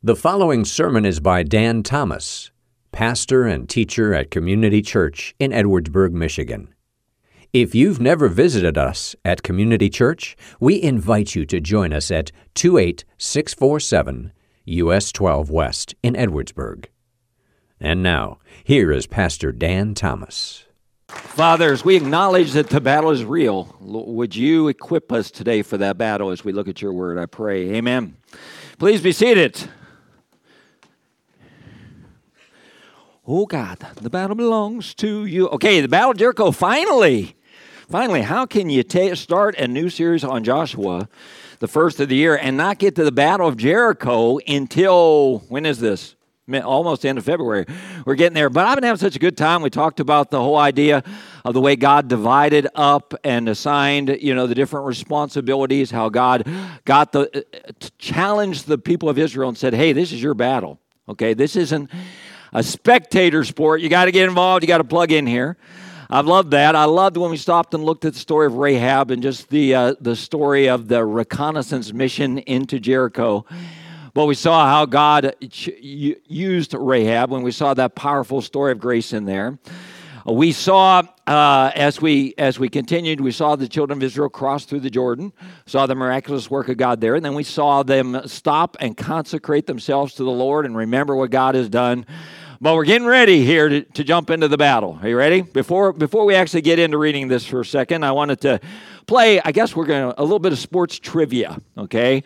The following sermon is by Dan Thomas, pastor and teacher at Community Church in Edwardsburg, Michigan. If you've never visited us at Community Church, we invite you to join us at 28647 US 12 West in Edwardsburg. And now, here is Pastor Dan Thomas. Fathers, we acknowledge that the battle is real. Would you equip us today for that battle as we look at your word? I pray. Amen. Please be seated. Oh God, the battle belongs to you. Okay, the Battle of Jericho, finally. Finally, how can you ta- start a new series on Joshua, the first of the year, and not get to the Battle of Jericho until, when is this? Almost end of February. We're getting there. But I've been having such a good time. We talked about the whole idea of the way God divided up and assigned, you know, the different responsibilities, how God got the, uh, challenged the people of Israel and said, hey, this is your battle. Okay, this isn't a spectator sport. You got to get involved, you got to plug in here. I've loved that. I loved when we stopped and looked at the story of Rahab and just the, uh, the story of the reconnaissance mission into Jericho. But we saw how God used Rahab when we saw that powerful story of grace in there. We saw uh, as we as we continued, we saw the children of Israel cross through the Jordan, saw the miraculous work of God there, and then we saw them stop and consecrate themselves to the Lord and remember what God has done. But we're getting ready here to, to jump into the battle. Are you ready? Before before we actually get into reading this for a second, I wanted to play. I guess we're going to a little bit of sports trivia. Okay.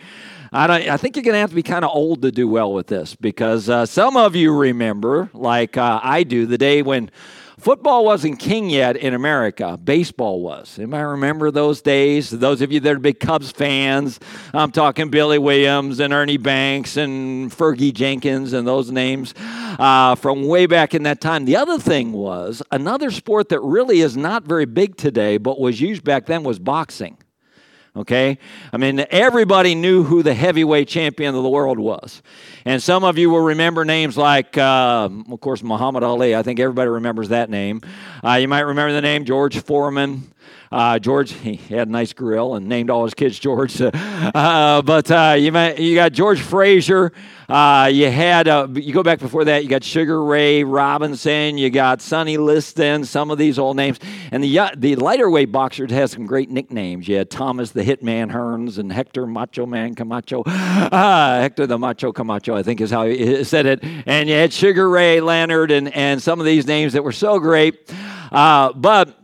I, don't, I, think you're going to have to be kind of old to do well with this because uh, some of you remember, like uh, I do, the day when Football wasn't king yet in America. Baseball was. Anybody remember those days? Those of you that are big Cubs fans, I'm talking Billy Williams and Ernie Banks and Fergie Jenkins and those names uh, from way back in that time. The other thing was another sport that really is not very big today, but was used back then was boxing okay? I mean, everybody knew who the heavyweight champion of the world was. And some of you will remember names like, uh, of course, Muhammad Ali. I think everybody remembers that name. Uh, you might remember the name George Foreman. Uh, George, he had a nice grill and named all his kids George. Uh, but uh, you, you got George Frazier. Uh, you had, uh, you go back before that, you got Sugar Ray Robinson, you got Sonny Liston, some of these old names. And the, the lighter weight boxers has some great nicknames. You had Thomas the Hitman Hearns and Hector Macho Man Camacho. Uh, Hector the Macho Camacho, I think is how he said it. And you had Sugar Ray Leonard and, and some of these names that were so great. Uh, but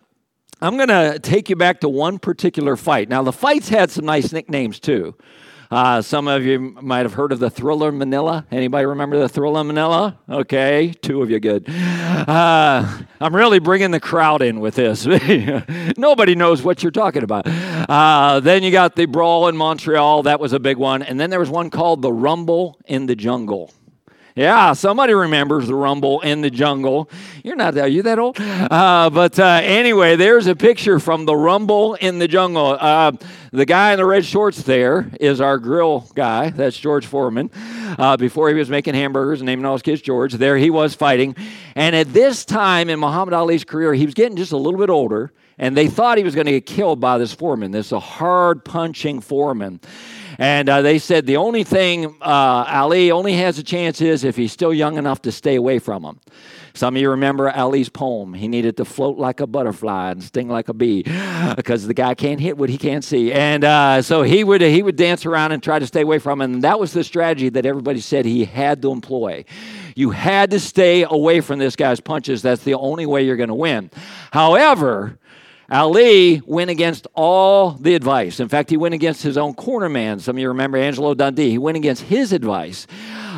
I'm going to take you back to one particular fight. Now, the fights had some nice nicknames too. Uh, some of you might have heard of the Thriller Manila. Anybody remember the Thriller Manila? Okay, two of you good. Uh, I'm really bringing the crowd in with this. Nobody knows what you're talking about. Uh, then you got the Brawl in Montreal. That was a big one. And then there was one called the Rumble in the Jungle. Yeah, somebody remembers the rumble in the jungle. You're not that, you that old? Uh, but uh, anyway, there's a picture from the rumble in the jungle. Uh, the guy in the red shorts there is our grill guy. That's George Foreman. Uh, before he was making hamburgers and naming all his kids George, there he was fighting. And at this time in Muhammad Ali's career, he was getting just a little bit older, and they thought he was going to get killed by this Foreman, this a hard punching Foreman. And uh, they said the only thing uh, Ali only has a chance is if he's still young enough to stay away from him. Some of you remember Ali's poem. He needed to float like a butterfly and sting like a bee because the guy can't hit what he can't see. And uh, so he would, he would dance around and try to stay away from him. And that was the strategy that everybody said he had to employ. You had to stay away from this guy's punches. That's the only way you're going to win. However, Ali went against all the advice. In fact, he went against his own cornerman. Some of you remember Angelo Dundee. He went against his advice.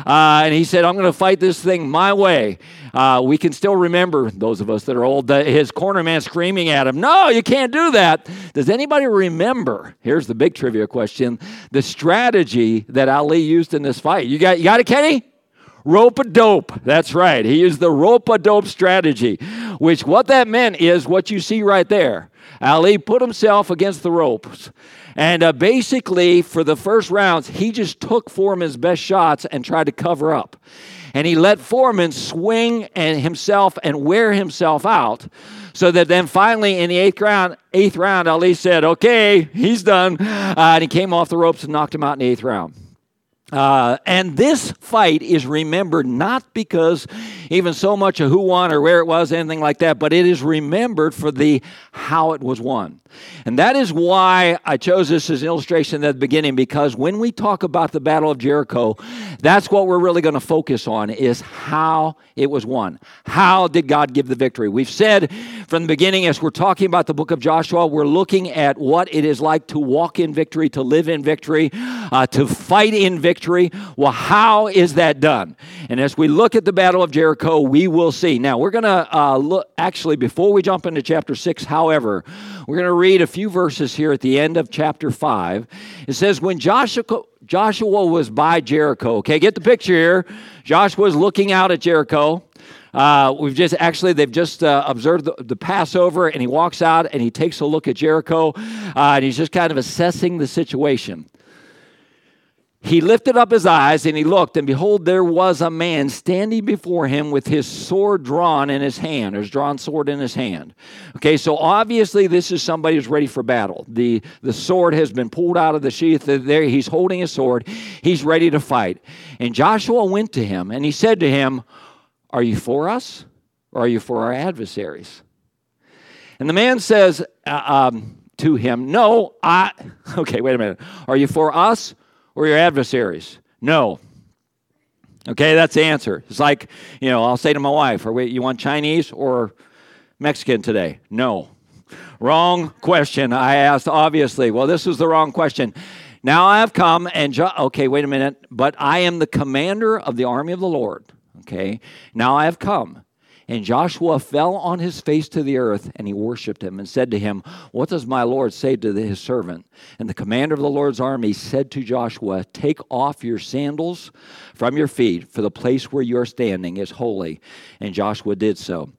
Uh, and he said, I'm going to fight this thing my way. Uh, we can still remember, those of us that are old, his cornerman screaming at him, No, you can't do that. Does anybody remember? Here's the big trivia question the strategy that Ali used in this fight. You got, you got it, Kenny? Rope a dope. That's right. He used the rope a dope strategy, which what that meant is what you see right there. Ali put himself against the ropes. And uh, basically, for the first rounds, he just took Foreman's best shots and tried to cover up. And he let Foreman swing and himself and wear himself out. So that then finally in the eighth round, eighth round, Ali said, okay, he's done. Uh, and he came off the ropes and knocked him out in the eighth round. Uh, and this fight is remembered not because even so much of who won or where it was, anything like that, but it is remembered for the how it was won. And that is why I chose this as an illustration at the beginning, because when we talk about the Battle of Jericho, that's what we're really going to focus on is how it was won. How did God give the victory? We've said from the beginning, as we're talking about the book of Joshua, we're looking at what it is like to walk in victory, to live in victory, uh, to fight in victory. Well, how is that done? And as we look at the Battle of Jericho, we will see. Now, we're going to uh, look, actually, before we jump into chapter 6, however, we're going to read a few verses here at the end of chapter 5. It says, When Joshua, Joshua was by Jericho, okay, get the picture here. Joshua is looking out at Jericho. Uh, we've just actually they've just uh, observed the, the, Passover, and he walks out and he takes a look at Jericho, uh, and he's just kind of assessing the situation. He lifted up his eyes and he looked, and behold, there was a man standing before him with his sword drawn in his hand, his drawn sword in his hand. Okay, so obviously this is somebody who's ready for battle. The, the sword has been pulled out of the sheath. There, he's holding his sword. He's ready to fight. And Joshua went to him and he said to him, Are you for us or are you for our adversaries? And the man says uh, um, to him, No, I. Okay, wait a minute. Are you for us? Or your adversaries? No. Okay, that's the answer. It's like, you know, I'll say to my wife, are we, you want Chinese or Mexican today? No. Wrong question. I asked, obviously. Well, this is the wrong question. Now I have come and, jo- okay, wait a minute, but I am the commander of the army of the Lord. Okay, now I have come and Joshua fell on his face to the earth, and he worshipped him and said to him, What does my Lord say to his servant? And the commander of the Lord's army said to Joshua, Take off your sandals from your feet, for the place where you are standing is holy. And Joshua did so.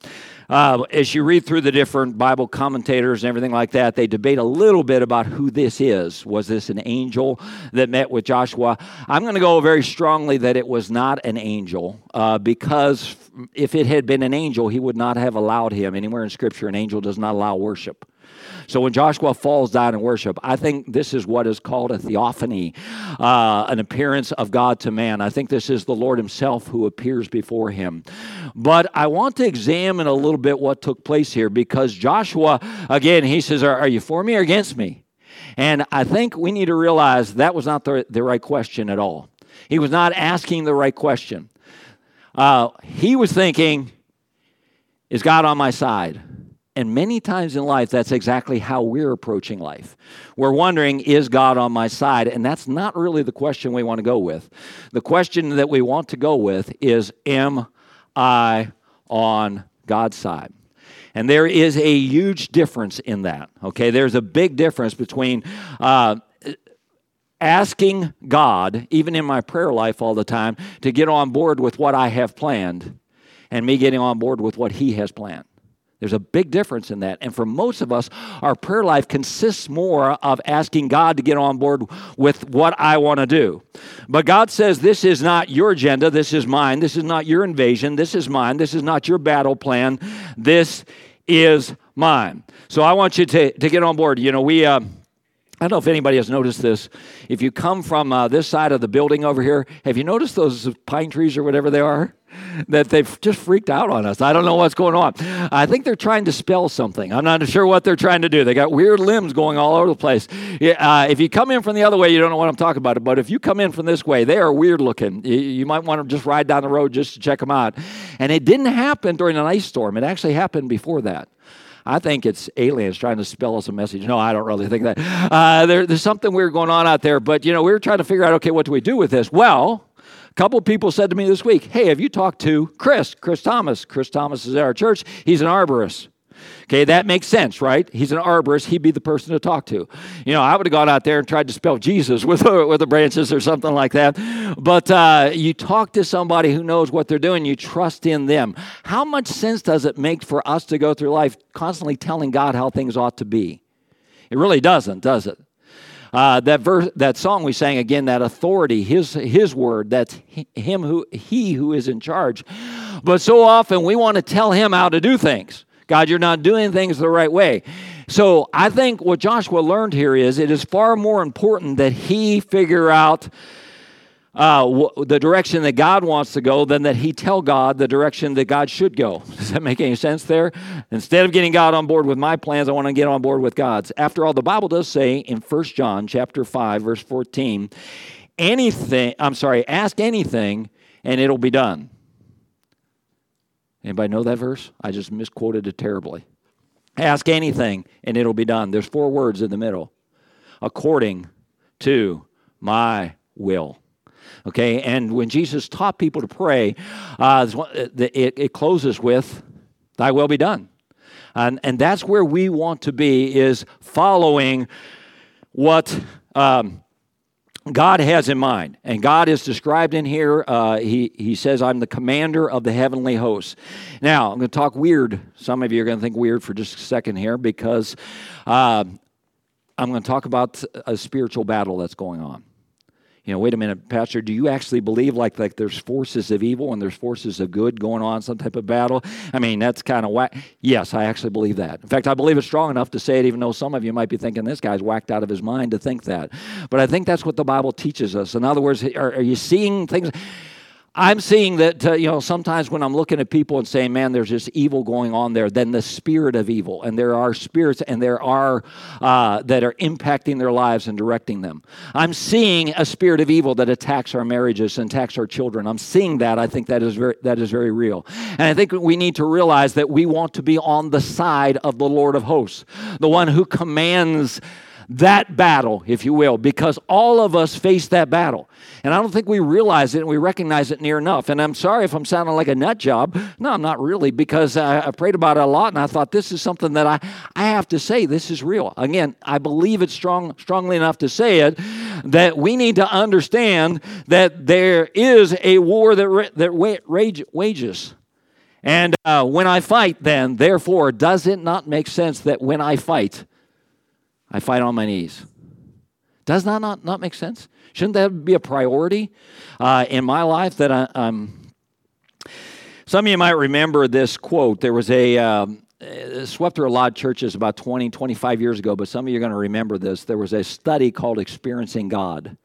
Uh, as you read through the different Bible commentators and everything like that, they debate a little bit about who this is. Was this an angel that met with Joshua? I'm going to go very strongly that it was not an angel uh, because if it had been an angel, he would not have allowed him. Anywhere in Scripture, an angel does not allow worship. So when Joshua falls down in worship, I think this is what is called a theophany, uh, an appearance of God to man. I think this is the Lord Himself who appears before him. But I want to examine a little bit what took place here because Joshua, again, he says, Are, are you for me or against me? And I think we need to realize that was not the, the right question at all. He was not asking the right question. Uh, he was thinking, Is God on my side? And many times in life, that's exactly how we're approaching life. We're wondering, is God on my side? And that's not really the question we want to go with. The question that we want to go with is, am I on God's side? And there is a huge difference in that. Okay, there's a big difference between uh, asking God, even in my prayer life all the time, to get on board with what I have planned and me getting on board with what He has planned. There's a big difference in that. And for most of us, our prayer life consists more of asking God to get on board with what I want to do. But God says, This is not your agenda. This is mine. This is not your invasion. This is mine. This is not your battle plan. This is mine. So I want you to, to get on board. You know, we. Uh, I don't know if anybody has noticed this. If you come from uh, this side of the building over here, have you noticed those pine trees or whatever they are? That they've just freaked out on us. I don't know what's going on. I think they're trying to spell something. I'm not sure what they're trying to do. They got weird limbs going all over the place. Uh, if you come in from the other way, you don't know what I'm talking about. But if you come in from this way, they are weird looking. You, might want to just ride down the road just to check them out. And it didn't happen during an ice storm, it actually happened before that. I think it's aliens trying to spell us a message. No, I don't really think that. Uh, there, there's something weird going on out there. But, you know, we were trying to figure out, okay, what do we do with this? Well, a couple people said to me this week, hey, have you talked to Chris, Chris Thomas? Chris Thomas is at our church. He's an arborist. Okay, that makes sense, right? He's an arborist. He'd be the person to talk to. You know, I would have gone out there and tried to spell Jesus with, with the branches or something like that. But uh, you talk to somebody who knows what they're doing, you trust in them. How much sense does it make for us to go through life constantly telling God how things ought to be? It really doesn't, does it? Uh, that verse, that song we sang again, that authority, his his word, that's him who he who is in charge. But so often we want to tell him how to do things. God, you're not doing things the right way. So I think what Joshua learned here is it is far more important that he figure out uh, w- the direction that God wants to go than that he tell God the direction that God should go. Does that make any sense there? Instead of getting God on board with my plans, I want to get on board with God's. After all, the Bible does say in 1 John chapter 5 verse 14, anything, I'm sorry, ask anything and it'll be done. Anybody know that verse? I just misquoted it terribly. Ask anything and it'll be done. There's four words in the middle. According to my will. Okay, and when Jesus taught people to pray, uh, it, it closes with, Thy will be done. And, and that's where we want to be, is following what um, God has in mind. And God is described in here. Uh, he, he says, I'm the commander of the heavenly hosts. Now, I'm going to talk weird. Some of you are going to think weird for just a second here because uh, I'm going to talk about a spiritual battle that's going on you know, wait a minute, Pastor, do you actually believe like like there's forces of evil and there's forces of good going on, some type of battle? I mean, that's kind of whack. Yes, I actually believe that. In fact, I believe it strong enough to say it, even though some of you might be thinking this guy's whacked out of his mind to think that. But I think that's what the Bible teaches us. In other words, are, are you seeing things? I'm seeing that, uh, you know, sometimes when I'm looking at people and saying, man, there's this evil going on there, then the spirit of evil, and there are spirits and there are uh, that are impacting their lives and directing them. I'm seeing a spirit of evil that attacks our marriages and attacks our children. I'm seeing that. I think that is very, that is very real. And I think we need to realize that we want to be on the side of the Lord of hosts, the one who commands that battle, if you will, because all of us face that battle. And I don't think we realize it and we recognize it near enough. And I'm sorry if I'm sounding like a nut job. No, I'm not really, because I, I prayed about it a lot and I thought this is something that I, I have to say this is real. Again, I believe it strong, strongly enough to say it that we need to understand that there is a war that, that rage, wages. And uh, when I fight, then, therefore, does it not make sense that when I fight, I fight on my knees. Does that not, not make sense? Shouldn't that be a priority uh, in my life that I, am Some of you might remember this quote. There was a, um, swept through a lot of churches about 20, 25 years ago, but some of you are going to remember this. There was a study called Experiencing God.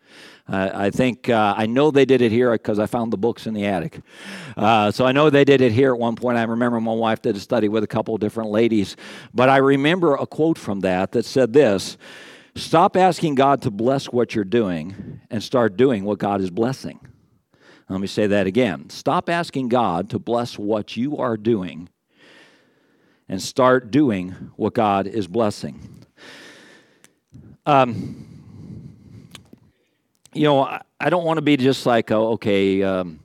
I think uh, I know they did it here because I found the books in the attic. Uh, so I know they did it here at one point. I remember my wife did a study with a couple of different ladies. But I remember a quote from that that said this Stop asking God to bless what you're doing and start doing what God is blessing. Let me say that again. Stop asking God to bless what you are doing and start doing what God is blessing. Um, you know, I, I don't want to be just like, oh, okay, um,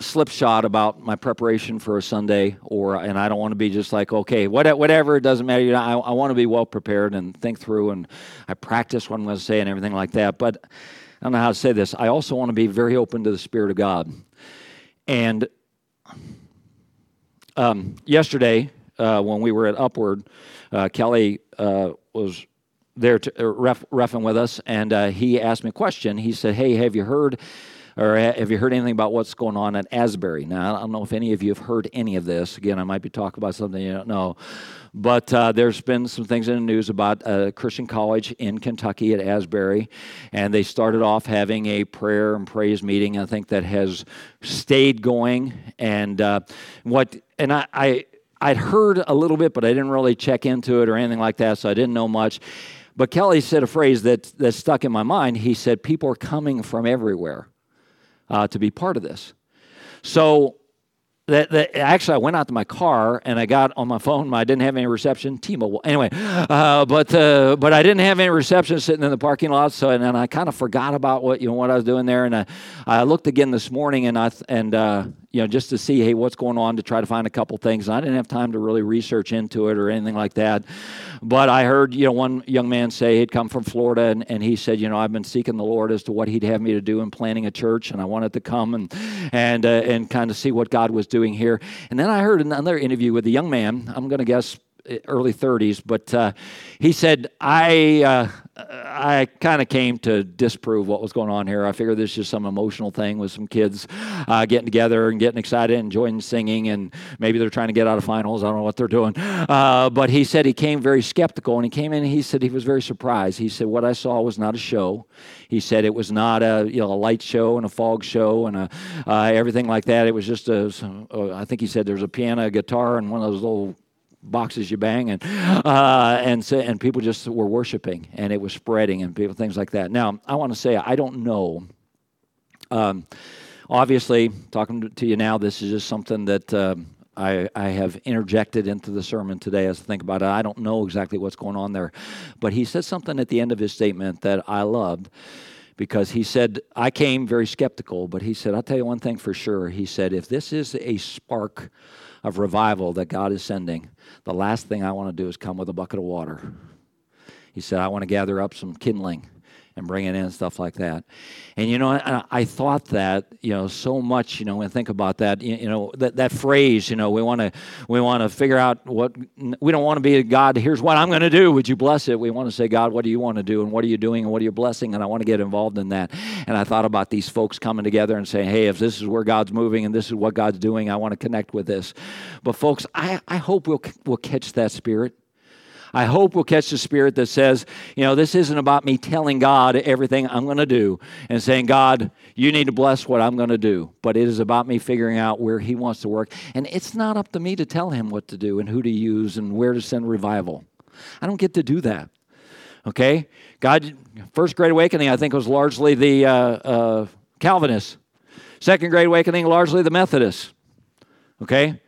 slipshod about my preparation for a Sunday, or and I don't want to be just like, okay, whatever, it doesn't matter. You know, I, I want to be well prepared and think through, and I practice what I'm going to say and everything like that. But I don't know how to say this. I also want to be very open to the Spirit of God. And um, yesterday, uh, when we were at Upward, uh, Kelly uh, was there to, uh, ref, refing with us, and uh, he asked me a question. He said, "Hey, have you heard?" Or have you heard anything about what's going on at Asbury? Now, I don't know if any of you have heard any of this. Again, I might be talking about something you don't know. But uh, there's been some things in the news about a Christian college in Kentucky at Asbury, and they started off having a prayer and praise meeting. I think that has stayed going. And uh, what and I, I I'd heard a little bit, but I didn't really check into it or anything like that, so I didn't know much. But Kelly said a phrase that, that stuck in my mind. He said, People are coming from everywhere uh, to be part of this. So that, that, actually I went out to my car and I got on my phone. I didn't have any reception. T-Mobile, anyway. Uh, but uh, but I didn't have any reception sitting in the parking lot. So and then I kind of forgot about what you know what I was doing there. And I, I looked again this morning and I and uh, you know, just to see, hey, what's going on to try to find a couple things. And I didn't have time to really research into it or anything like that. But I heard, you know, one young man say he'd come from Florida and, and he said, you know, I've been seeking the Lord as to what he'd have me to do in planning a church. And I wanted to come and, and, uh, and kind of see what God was doing here. And then I heard another interview with a young man, I'm going to guess early 30s, but uh, he said, I, uh, I kind of came to disprove what was going on here. I figured this is just some emotional thing with some kids uh, getting together and getting excited and enjoying singing, and maybe they're trying to get out of finals. I don't know what they're doing. Uh, but he said he came very skeptical, and he came in and he said he was very surprised. He said, What I saw was not a show. He said it was not a, you know, a light show and a fog show and a, uh, everything like that. It was just a, I think he said there was a piano, a guitar, and one of those little boxes you bang and uh, and so, and people just were worshiping and it was spreading and people things like that. Now I want to say I don't know. Um, obviously, talking to you now, this is just something that. Uh, I, I have interjected into the sermon today as I think about it. I don't know exactly what's going on there. But he said something at the end of his statement that I loved because he said, I came very skeptical, but he said, I'll tell you one thing for sure. He said, if this is a spark of revival that God is sending, the last thing I want to do is come with a bucket of water. He said, I want to gather up some kindling and bringing in stuff like that. And you know, I, I, thought that you know so much. You know, I think about that, you, you know, that, that phrase. You know, we want to we want to figure out what we don't want to be a God. Here's what I'm going to do. Would you bless it? We want to say, God, what do you want to do, and what are you doing, and what are you blessing? And I want to get involved in that. And I thought about these folks coming together and saying, Hey, if this is where God's moving and this is what God's doing, I want to connect with this. But folks, I, I hope we'll we'll catch that spirit. I hope we'll catch the spirit that says, you know, this isn't about me telling God everything I'm going to do and saying, God, you need to bless what I'm going to do. But it is about me figuring out where He wants to work. And it's not up to me to tell Him what to do and who to use and where to send revival. I don't get to do that. Okay? God, first great awakening, I think, was largely the uh, uh, Calvinists. Second great awakening, largely the Methodists. Okay?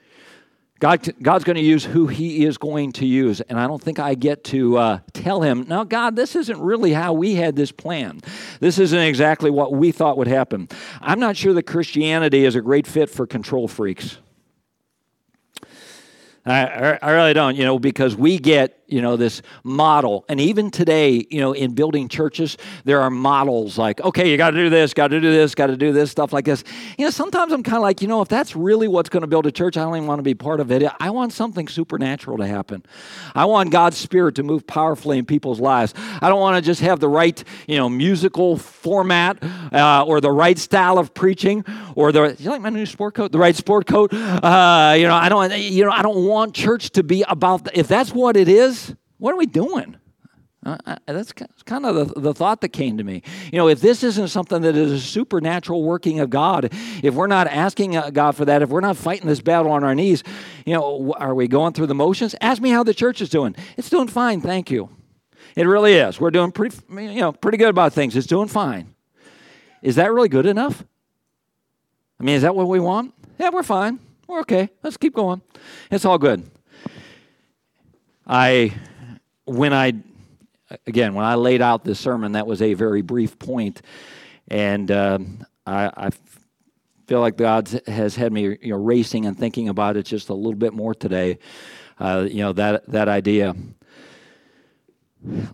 God, God's going to use who He is going to use. And I don't think I get to uh, tell Him, now, God, this isn't really how we had this plan. This isn't exactly what we thought would happen. I'm not sure that Christianity is a great fit for control freaks. I, I really don't, you know, because we get you know, this model. And even today, you know, in building churches, there are models like, okay, you got to do this, got to do this, got to do this, stuff like this. You know, sometimes I'm kind of like, you know, if that's really what's going to build a church, I don't even want to be part of it. I want something supernatural to happen. I want God's Spirit to move powerfully in people's lives. I don't want to just have the right, you know, musical format uh, or the right style of preaching or the, you like my new sport coat? The right sport coat? Uh, you know, I don't, you know, I don't want church to be about, if that's what it is, what are we doing? Uh, uh that's kind of the, the thought that came to me. You know, if this isn't something that is a supernatural working of God, if we're not asking uh, God for that, if we're not fighting this battle on our knees, you know, are we going through the motions? Ask me how the church is doing. It's doing fine, thank you. It really is. We're doing pretty, you know, pretty good about things. It's doing fine. Is that really good enough? I mean, is that what we want? Yeah, we're fine. We're okay. Let's keep going. It's all good. I when I, again, when I laid out this sermon, that was a very brief point, and um, I, I, feel like God has had me, you know, racing and thinking about it just a little bit more today. Uh, you know that that idea.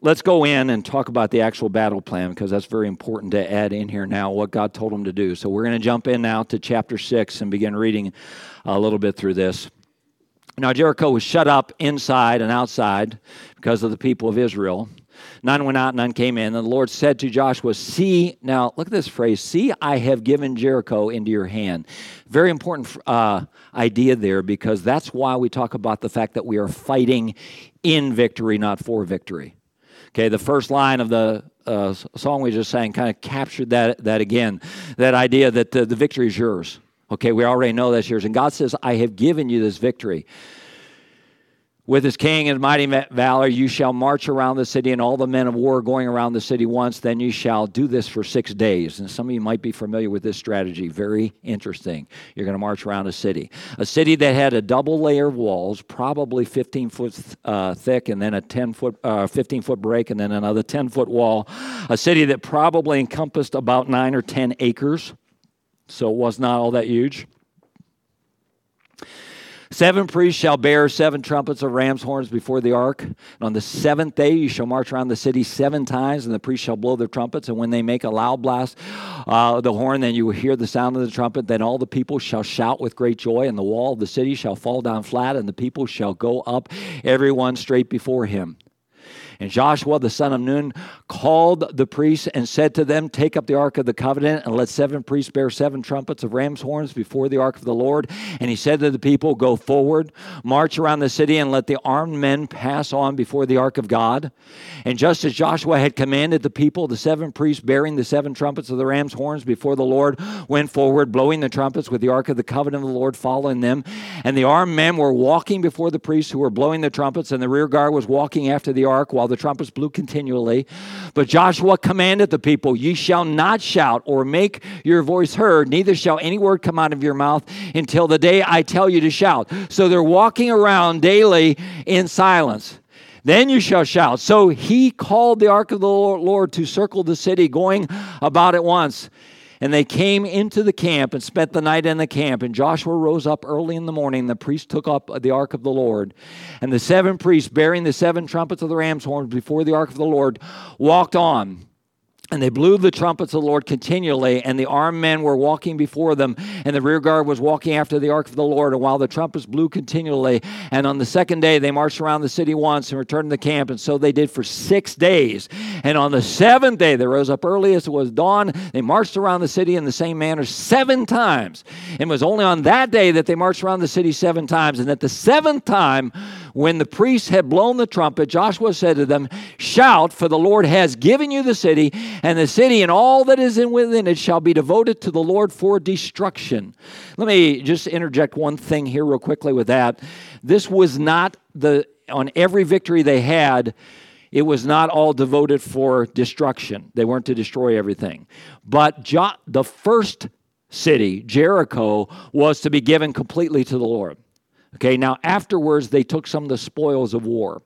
Let's go in and talk about the actual battle plan because that's very important to add in here now what God told him to do. So we're going to jump in now to chapter 6 and begin reading a little bit through this. Now, Jericho was shut up inside and outside because of the people of Israel. None went out, none came in. And the Lord said to Joshua, See, now look at this phrase, see, I have given Jericho into your hand. Very important uh, idea there because that's why we talk about the fact that we are fighting in victory, not for victory. Okay, the first line of the uh, song we just sang kind of captured that, that again that idea that the, the victory is yours. Okay, we already know that's yours. And God says, I have given you this victory. With his king and his mighty valor, you shall march around the city, and all the men of war going around the city once. Then you shall do this for six days. And some of you might be familiar with this strategy. Very interesting. You're going to march around a city. A city that had a double layer of walls, probably 15 foot uh, thick, and then a 10 foot, uh, 15 foot break, and then another 10 foot wall. A city that probably encompassed about nine or 10 acres so it was not all that huge. Seven priests shall bear seven trumpets of ram's horns before the ark. And on the seventh day you shall march around the city seven times, and the priests shall blow their trumpets. And when they make a loud blast uh, the horn, then you will hear the sound of the trumpet. Then all the people shall shout with great joy, and the wall of the city shall fall down flat, and the people shall go up, everyone straight before him. And Joshua the son of Nun called the priests and said to them, Take up the ark of the covenant and let seven priests bear seven trumpets of ram's horns before the ark of the Lord. And he said to the people, Go forward, march around the city, and let the armed men pass on before the ark of God. And just as Joshua had commanded the people, the seven priests bearing the seven trumpets of the ram's horns before the Lord went forward, blowing the trumpets with the ark of the covenant of the Lord following them. And the armed men were walking before the priests who were blowing the trumpets, and the rear guard was walking after the ark while the trumpets blew continually. But Joshua commanded the people, Ye shall not shout or make your voice heard, neither shall any word come out of your mouth until the day I tell you to shout. So they're walking around daily in silence. Then you shall shout. So he called the ark of the Lord to circle the city, going about at once. And they came into the camp and spent the night in the camp. And Joshua rose up early in the morning. The priest took up the ark of the Lord. And the seven priests, bearing the seven trumpets of the ram's horns before the ark of the Lord, walked on. And they blew the trumpets of the Lord continually, and the armed men were walking before them, and the rear guard was walking after the ark of the Lord. And while the trumpets blew continually, and on the second day they marched around the city once and returned to the camp, and so they did for six days. And on the seventh day they rose up early as it was dawn. They marched around the city in the same manner seven times. And it was only on that day that they marched around the city seven times. And at the seventh time, when the priests had blown the trumpet, Joshua said to them, Shout, for the Lord has given you the city, and the city and all that is in within it shall be devoted to the Lord for destruction. Let me just interject one thing here, real quickly, with that. This was not the, on every victory they had, it was not all devoted for destruction. They weren't to destroy everything. But jo- the first city, Jericho, was to be given completely to the Lord. Okay, now afterwards, they took some of the spoils of war.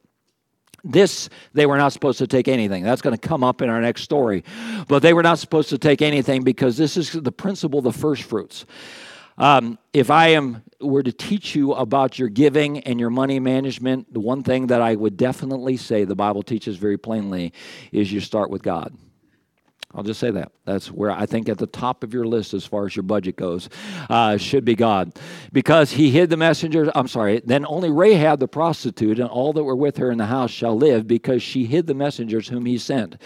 This, they were not supposed to take anything. That's going to come up in our next story. But they were not supposed to take anything because this is the principle of the first fruits. Um, if I am were to teach you about your giving and your money management, the one thing that I would definitely say the Bible teaches very plainly is you start with God. I'll just say that. That's where I think at the top of your list as far as your budget goes uh, should be God. Because he hid the messengers. I'm sorry. Then only Rahab the prostitute and all that were with her in the house shall live because she hid the messengers whom he sent.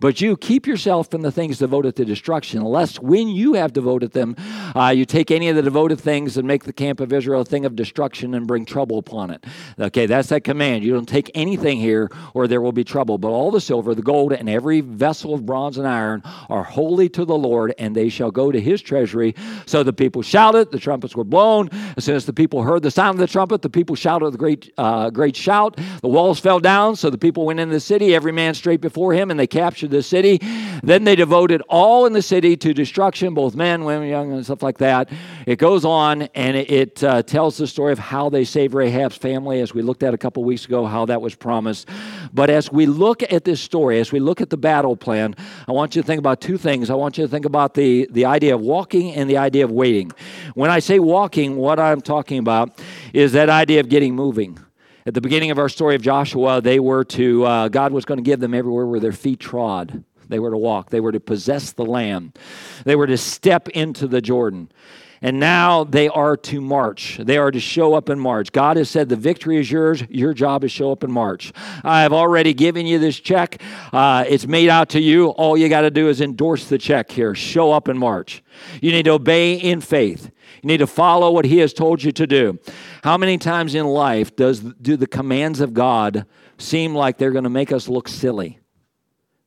But you keep yourself from the things devoted to destruction, lest when you have devoted them, uh, you take any of the devoted things and make the camp of Israel a thing of destruction and bring trouble upon it. Okay, that's that command. You don't take anything here or there will be trouble. But all the silver, the gold, and every vessel of bronze and iron are holy to the Lord, and they shall go to his treasury. So the people shouted, the trumpets were blown. As soon as the people heard the sound of the trumpet, the people shouted a great, uh, great shout. The walls fell down, so the people went into the city, every man straight before him, and they captured the city. Then they devoted all in the city to destruction, both men, women, young, and stuff like that. It goes on, and it, it uh, tells the story of how they saved Rahab's family, as we looked at a couple weeks ago, how that was promised. But as we look at this story, as we look at the battle plan, I want you to think about two things. I want you to think about the, the idea of walking and the idea of waiting. When I say walking, what I'm talking about is that idea of getting moving. At the beginning of our story of Joshua, they were to, uh, God was going to give them everywhere where their feet trod. They were to walk, they were to possess the land, they were to step into the Jordan. And now they are to march. They are to show up and march. God has said, The victory is yours. Your job is show up and march. I have already given you this check. Uh, it's made out to you. All you got to do is endorse the check here. Show up and march. You need to obey in faith. You need to follow what He has told you to do. How many times in life does do the commands of God seem like they're going to make us look silly?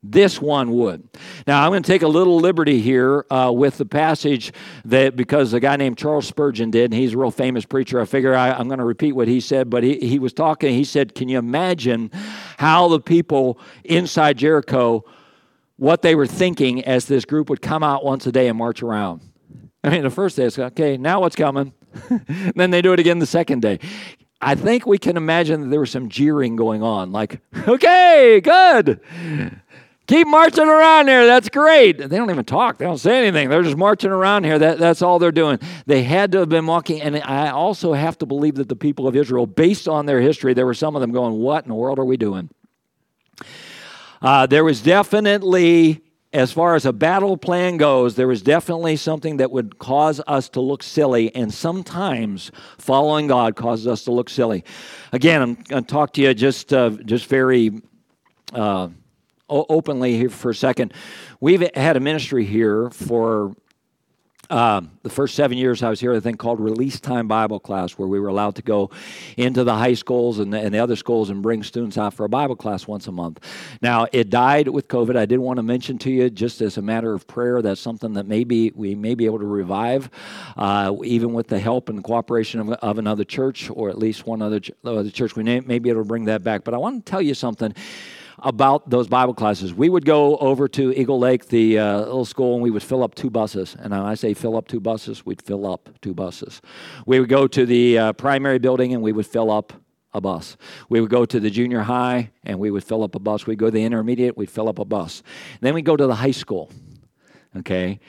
This one would. Now, I'm going to take a little liberty here uh, with the passage that because a guy named Charles Spurgeon did, and he's a real famous preacher. I figure I, am going to repeat what he said, but he, he was talking. He said, Can you imagine how the people inside Jericho, what they were thinking as this group would come out once a day and march around? I mean, the first day, it's okay, now what's coming? then they do it again the second day. I think we can imagine that there was some jeering going on, like, okay, good. Keep marching around here. That's great. They don't even talk. They don't say anything. They're just marching around here. That, that's all they're doing. They had to have been walking. And I also have to believe that the people of Israel, based on their history, there were some of them going, What in the world are we doing? Uh, there was definitely, as far as a battle plan goes, there was definitely something that would cause us to look silly. And sometimes following God causes us to look silly. Again, I'm going to talk to you just, uh, just very uh, openly here for a second. We've had a ministry here for um, the first seven years I was here, I think called Release Time Bible Class, where we were allowed to go into the high schools and the, and the other schools and bring students out for a Bible class once a month. Now, it died with COVID. I did want to mention to you, just as a matter of prayer, that's something that maybe we may be able to revive, uh, even with the help and cooperation of, of, another church, or at least one other, other church. We may, may be able to bring that back. But I want to tell you something about those Bible classes. We would go over to Eagle Lake, the uh, little school, and we would fill up two buses. And I say fill up two buses, we'd fill up two buses. We would go to the uh, primary building and we would fill up a bus. We would go to the junior high and we would fill up a bus. We'd go to the intermediate, we'd fill up a bus. Then we'd go to the high school. Okay?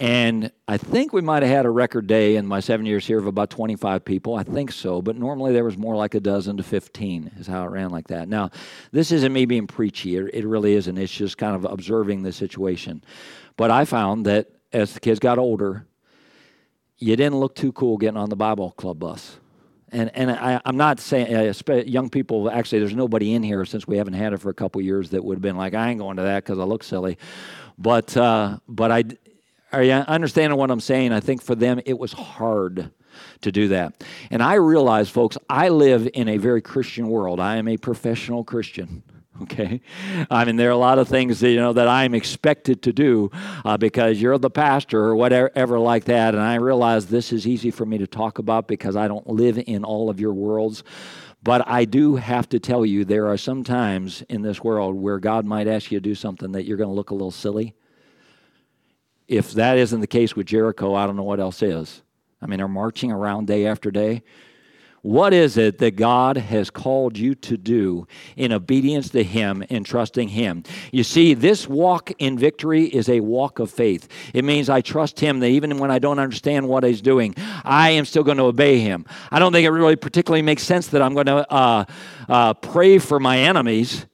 And I think we might have had a record day in my seven years here of about 25 people. I think so. But normally there was more like a dozen to 15 is how it ran like that. Now, this isn't me being preachy. It, really isn't. It's just kind of observing the situation. But I found that as the kids got older, you didn't look too cool getting on the Bible club bus. And, and I, am not saying uh, young people, actually, there's nobody in here since we haven't had it for a couple years that would have been like, I ain't going to that because I look silly. But, uh, but I, are you understanding what I'm saying? I think for them it was hard to do that. And I realize, folks, I live in a very Christian world. I am a professional Christian. Okay, I mean there are a lot of things that, you know that I'm expected to do uh, because you're the pastor or whatever like that, and I realize this is easy for me to talk about because I don't live in all of your worlds. But I do have to tell you, there are some times in this world where God might ask you to do something that you're going to look a little silly if that isn't the case with Jericho, I don't know what else is. I mean, they're marching around day after day. What is it that God has called you to do in obedience to Him and trusting Him? You see, this walk in victory is a walk of faith. It means I trust Him that even when I don't understand what He's doing, I am still going to obey Him. I don't think it really particularly makes sense that I'm going to uh, uh, pray for my enemies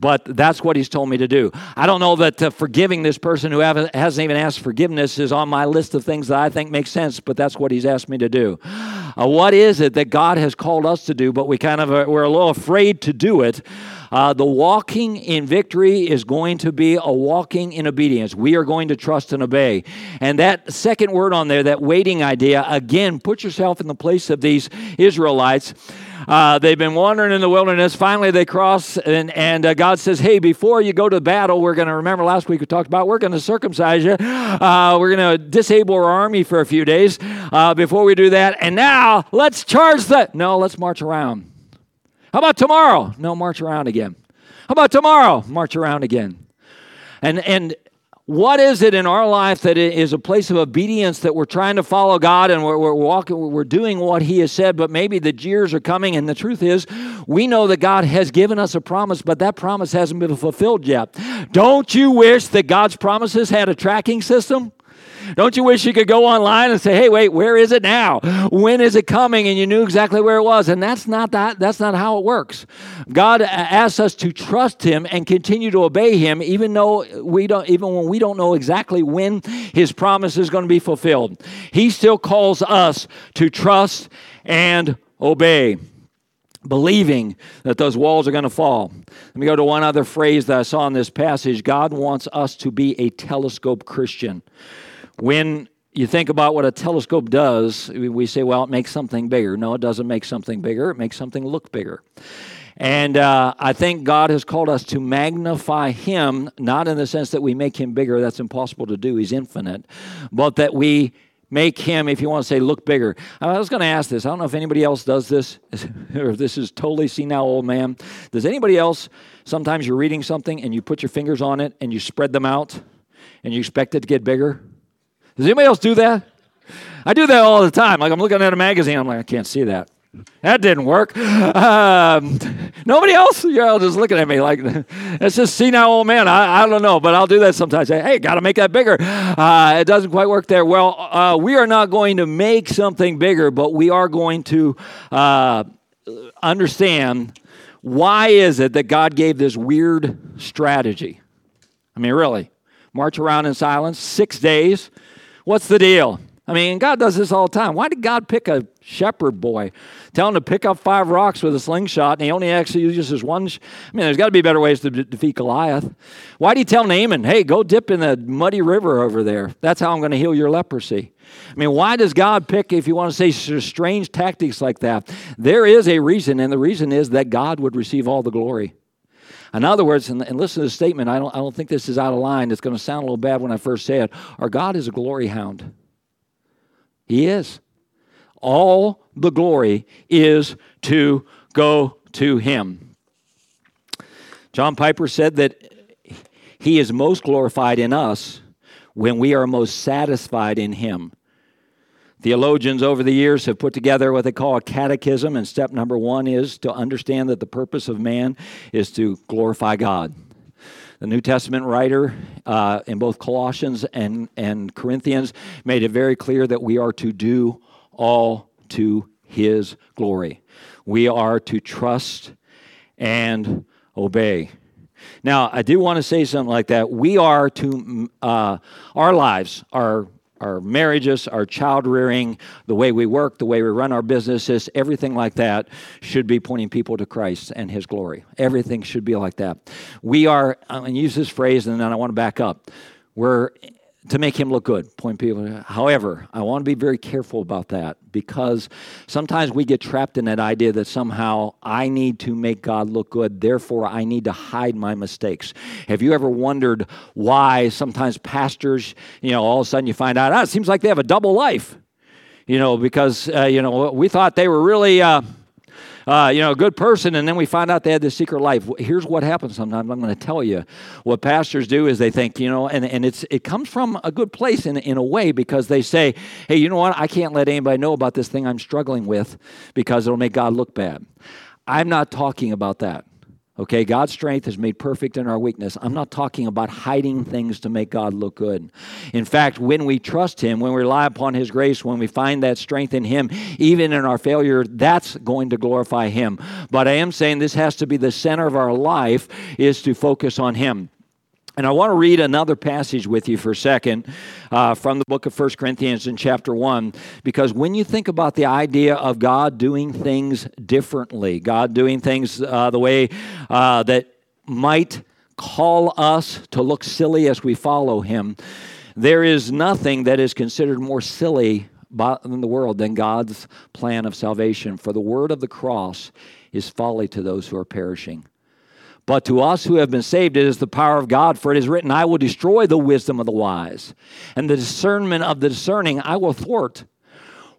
but that's what he's told me to do. I don't know that uh, forgiving this person who hasn't even asked forgiveness is on my list of things that I think make sense, but that's what he's asked me to do. Uh, what is it that God has called us to do, but we kind of uh, we're a little afraid to do it? Uh, the walking in victory is going to be a walking in obedience. We are going to trust and obey. And that second word on there, that waiting idea, again, put yourself in the place of these Israelites. Uh, they've been wandering in the wilderness. Finally, they cross, and, and uh, God says, Hey, before you go to battle, we're going to remember last week we talked about we're going to circumcise you. Uh, we're going to disable our army for a few days uh, before we do that. And now let's charge the. No, let's march around. How about tomorrow? No, march around again. How about tomorrow? March around again. And, and what is it in our life that is a place of obedience that we're trying to follow God and we're, we're, walking, we're doing what He has said, but maybe the jeers are coming. And the truth is, we know that God has given us a promise, but that promise hasn't been fulfilled yet. Don't you wish that God's promises had a tracking system? Don't you wish you could go online and say, "Hey, wait, where is it now? When is it coming?" and you knew exactly where it was? And that's not that that's not how it works. God asks us to trust him and continue to obey him even though we don't even when we don't know exactly when his promise is going to be fulfilled. He still calls us to trust and obey believing that those walls are going to fall. Let me go to one other phrase that I saw in this passage. God wants us to be a telescope Christian. When you think about what a telescope does, we say, well, it makes something bigger. No, it doesn't make something bigger, it makes something look bigger. And uh, I think God has called us to magnify Him, not in the sense that we make Him bigger, that's impossible to do, He's infinite, but that we make Him, if you want to say, look bigger. I was going to ask this. I don't know if anybody else does this, or if this is totally senile old man. Does anybody else, sometimes you're reading something and you put your fingers on it and you spread them out and you expect it to get bigger? Does anybody else do that? I do that all the time. Like I'm looking at a magazine, I'm like, I can't see that. That didn't work. Um, nobody else? You're all just looking at me like, it's just see now, old man. I, I don't know, but I'll do that sometimes. Say, hey, got to make that bigger. Uh, it doesn't quite work there. Well, uh, we are not going to make something bigger, but we are going to uh, understand why is it that God gave this weird strategy? I mean, really, march around in silence six days What's the deal? I mean, God does this all the time. Why did God pick a shepherd boy, tell him to pick up five rocks with a slingshot, and he only actually uses one? Sh- I mean, there's got to be better ways to defeat Goliath. Why did he tell Naaman, hey, go dip in the muddy river over there? That's how I'm going to heal your leprosy. I mean, why does God pick, if you want to say strange tactics like that? There is a reason, and the reason is that God would receive all the glory. In other words, and, and listen to the statement, I don't, I don't think this is out of line. It's going to sound a little bad when I first say it. Our God is a glory hound. He is. All the glory is to go to Him. John Piper said that He is most glorified in us when we are most satisfied in Him. Theologians over the years have put together what they call a catechism, and step number one is to understand that the purpose of man is to glorify God. The New Testament writer uh, in both Colossians and, and Corinthians made it very clear that we are to do all to his glory. We are to trust and obey. Now, I do want to say something like that. We are to, uh, our lives are our marriages, our child rearing, the way we work, the way we run our businesses, everything like that should be pointing people to Christ and His glory. Everything should be like that. We are, I'm going to use this phrase and then I want to back up. We're to make him look good, point people. However, I want to be very careful about that because sometimes we get trapped in that idea that somehow I need to make God look good, therefore I need to hide my mistakes. Have you ever wondered why sometimes pastors, you know, all of a sudden you find out, ah, it seems like they have a double life, you know, because, uh, you know, we thought they were really. Uh, uh, you know, a good person, and then we find out they had this secret life. Here's what happens sometimes. I'm going to tell you. What pastors do is they think, you know, and, and it's it comes from a good place in, in a way because they say, hey, you know what? I can't let anybody know about this thing I'm struggling with because it'll make God look bad. I'm not talking about that. Okay, God's strength is made perfect in our weakness. I'm not talking about hiding things to make God look good. In fact, when we trust Him, when we rely upon His grace, when we find that strength in Him, even in our failure, that's going to glorify Him. But I am saying this has to be the center of our life is to focus on Him. And I want to read another passage with you for a second uh, from the book of 1 Corinthians in chapter 1, because when you think about the idea of God doing things differently, God doing things uh, the way uh, that might call us to look silly as we follow Him, there is nothing that is considered more silly in the world than God's plan of salvation. For the word of the cross is folly to those who are perishing but to us who have been saved, it is the power of God. For it is written, I will destroy the wisdom of the wise, and the discernment of the discerning I will thwart.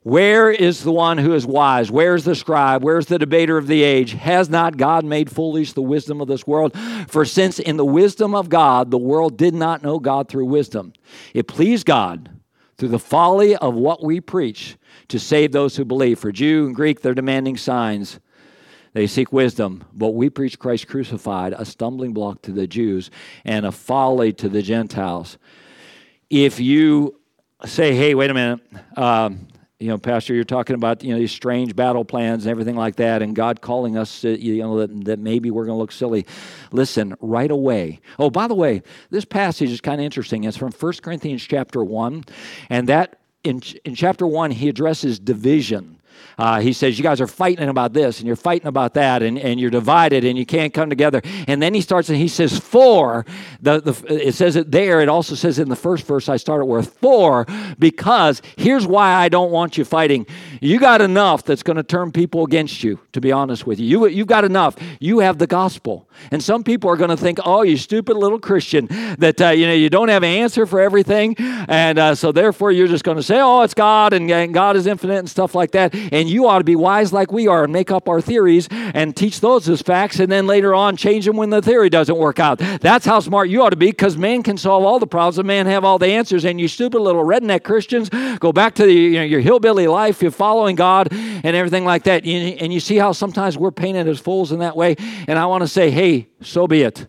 Where is the one who is wise? Where's the scribe? Where's the debater of the age? Has not God made foolish the wisdom of this world? For since in the wisdom of God, the world did not know God through wisdom, it pleased God through the folly of what we preach to save those who believe. For Jew and Greek, they're demanding signs they seek wisdom, but we preach Christ crucified, a stumbling block to the Jews and a folly to the Gentiles. If you say, hey, wait a minute, um, you know, Pastor, you're talking about you know these strange battle plans and everything like that, and God calling us, to, you know, that, that maybe we're going to look silly. Listen, right away. Oh, by the way, this passage is kind of interesting. It's from 1 Corinthians chapter one, and that in in chapter one he addresses division uh, he says, You guys are fighting about this and you're fighting about that and, and you're divided and you can't come together. And then he starts and he says, For, the, the, it says it there. It also says in the first verse I started with, For, because here's why I don't want you fighting. You got enough that's going to turn people against you, to be honest with you. you. You've got enough. You have the gospel. And some people are going to think, Oh, you stupid little Christian, that uh, you know you don't have an answer for everything. And uh, so therefore you're just going to say, Oh, it's God and, and God is infinite and stuff like that and you ought to be wise like we are and make up our theories and teach those as facts and then later on change them when the theory doesn't work out. That's how smart you ought to be because man can solve all the problems and man have all the answers. And you stupid little redneck Christians go back to the, you know, your hillbilly life, you're following God and everything like that. And you see how sometimes we're painted as fools in that way. And I want to say, hey, so be it.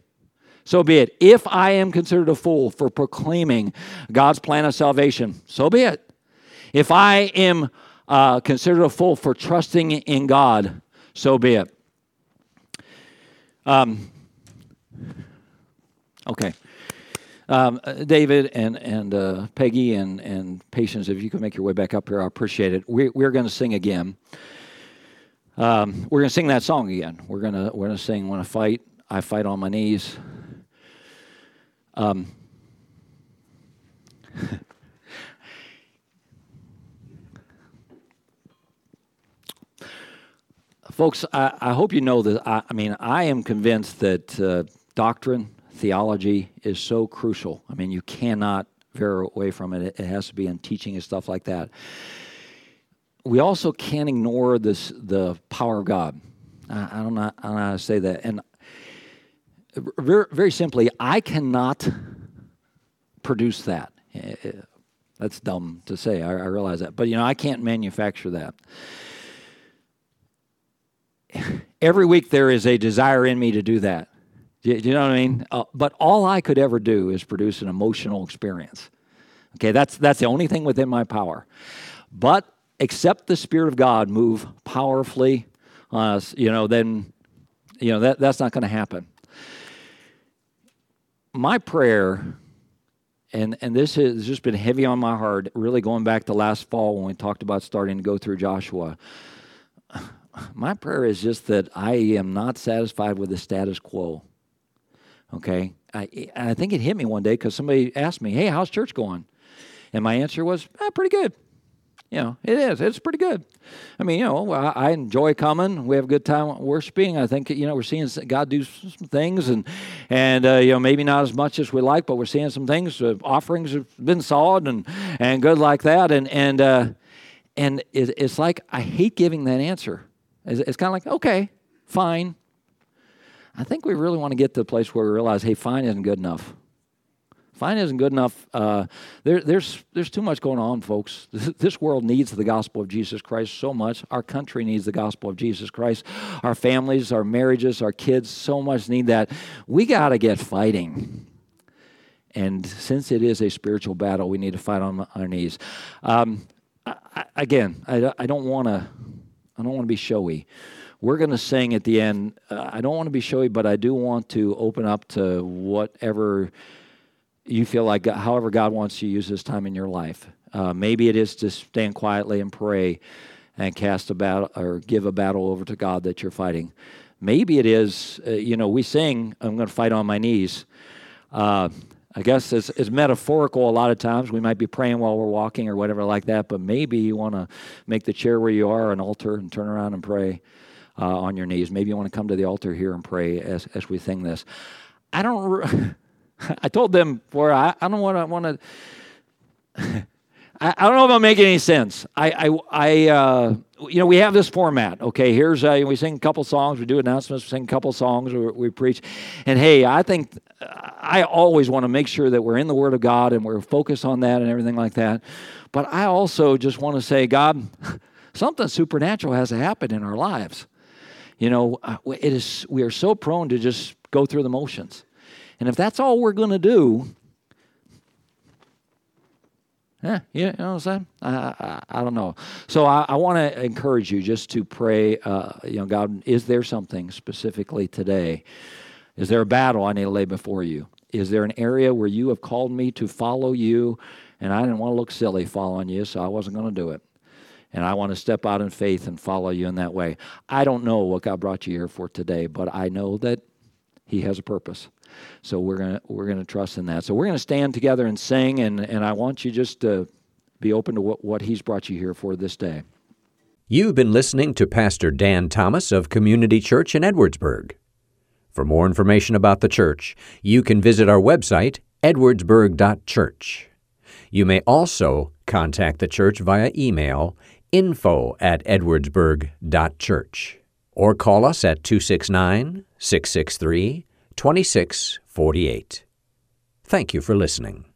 So be it. If I am considered a fool for proclaiming God's plan of salvation, so be it. If I am uh, considered a fool for trusting in God, so be it. Um, okay. Um, uh, David and and uh, Peggy and and Patience, if you could make your way back up here, I appreciate it. We, we're going to sing again. Um, we're going to sing that song again. We're going to we're to sing "When I Fight, I Fight on My Knees." Um, folks, I, I, hope you know that. I, I, mean, I am convinced that uh, doctrine theology is so crucial. I mean, you cannot veer away from it. It has to be in teaching and stuff like that. We also can't ignore this the power of God. I, I don't know, I don't know how to say that. And very, very simply, I cannot produce that. Eh, eh, that's dumb to say. I, I realize that, but you know, I can't manufacture that every week there is a desire in me to do that. Do you, know what I mean? Uh, but all I could ever do is produce an emotional experience. Okay, that's that's the only thing within my power. But except the Spirit of God move powerfully on us, you know, then you know that that's not going to happen. My prayer, and and this has just been heavy on my heart, really going back to last fall when we talked about starting to go through Joshua. My prayer is just that I am not satisfied with the status quo. Okay, I, I think it hit me one day because somebody asked me, "Hey, how's church going?" And my answer was, ah, "Pretty good." You know, it is. It's pretty good. I mean, you know, I, I enjoy coming. We have a good time worshiping. I think you know we're seeing God do some things, and and uh, you know maybe not as much as we like, but we're seeing some things. Uh, offerings have been solid and and good like that, and and uh, and it, it's like I hate giving that answer. It's, it's kind of like okay, fine, I think we really want to get to the place where we realize, hey, fine isn't good enough. Fine isn't good enough. Uh, there, there's, there's too much going on, folks. This, world needs the gospel of Jesus Christ so much. Our country needs the gospel of Jesus Christ. Our families, our marriages, our kids so much need that. We got to get fighting. And since it is a spiritual battle, we need to fight on our knees. Um, I, again, I, I don't want to. I don't want to be showy. We're going to sing at the end. Uh, I don't want to be showy, but I do want to open up to whatever you feel like, however, God wants you to use this time in your life. Uh, maybe it is to stand quietly and pray and cast a battle or give a battle over to God that you're fighting. Maybe it is, uh, you know, we sing, I'm going to fight on my knees. I guess it's, it's, metaphorical a lot of times. We might be praying while we're walking or whatever like that, but maybe you want to make the chair where you are an altar and turn around and pray uh, on your knees. Maybe you want to come to the altar here and pray as, as we sing this. I don't. I told them before. I, I don't want to want to. I, I don't know if I'm making any sense. I, I, I uh, you know, we have this format. Okay, here's uh, we sing a couple songs, we do announcements, we sing a couple songs, we, we preach, and hey, I think I always want to make sure that we're in the Word of God and we're focused on that and everything like that. But I also just want to say, God, something supernatural has to happen in our lives. You know, uh, it is we are so prone to just go through the motions. And if that's all we're going to do, yeah, you know what I'm saying? I, I, I don't know. So I, I want to encourage you just to pray. Uh, you know, God, is there something specifically today? Is there a battle I need to lay before you? Is there an area where you have called me to follow you, and I didn't want to look silly following you, so I wasn't going to do it? And I want to step out in faith and follow you in that way. I don't know what God brought you here for today, but I know that He has a purpose. So we're gonna we're gonna trust in that. So we're gonna stand together and sing, and, and I want you just to be open to what, what He's brought you here for this day. You've been listening to Pastor Dan Thomas of Community Church in Edwardsburg. For more information about the church, you can visit our website, edwardsburg.church. You may also contact the church via email info at edwardsburg.church or call us at 269 663 2648. Thank you for listening.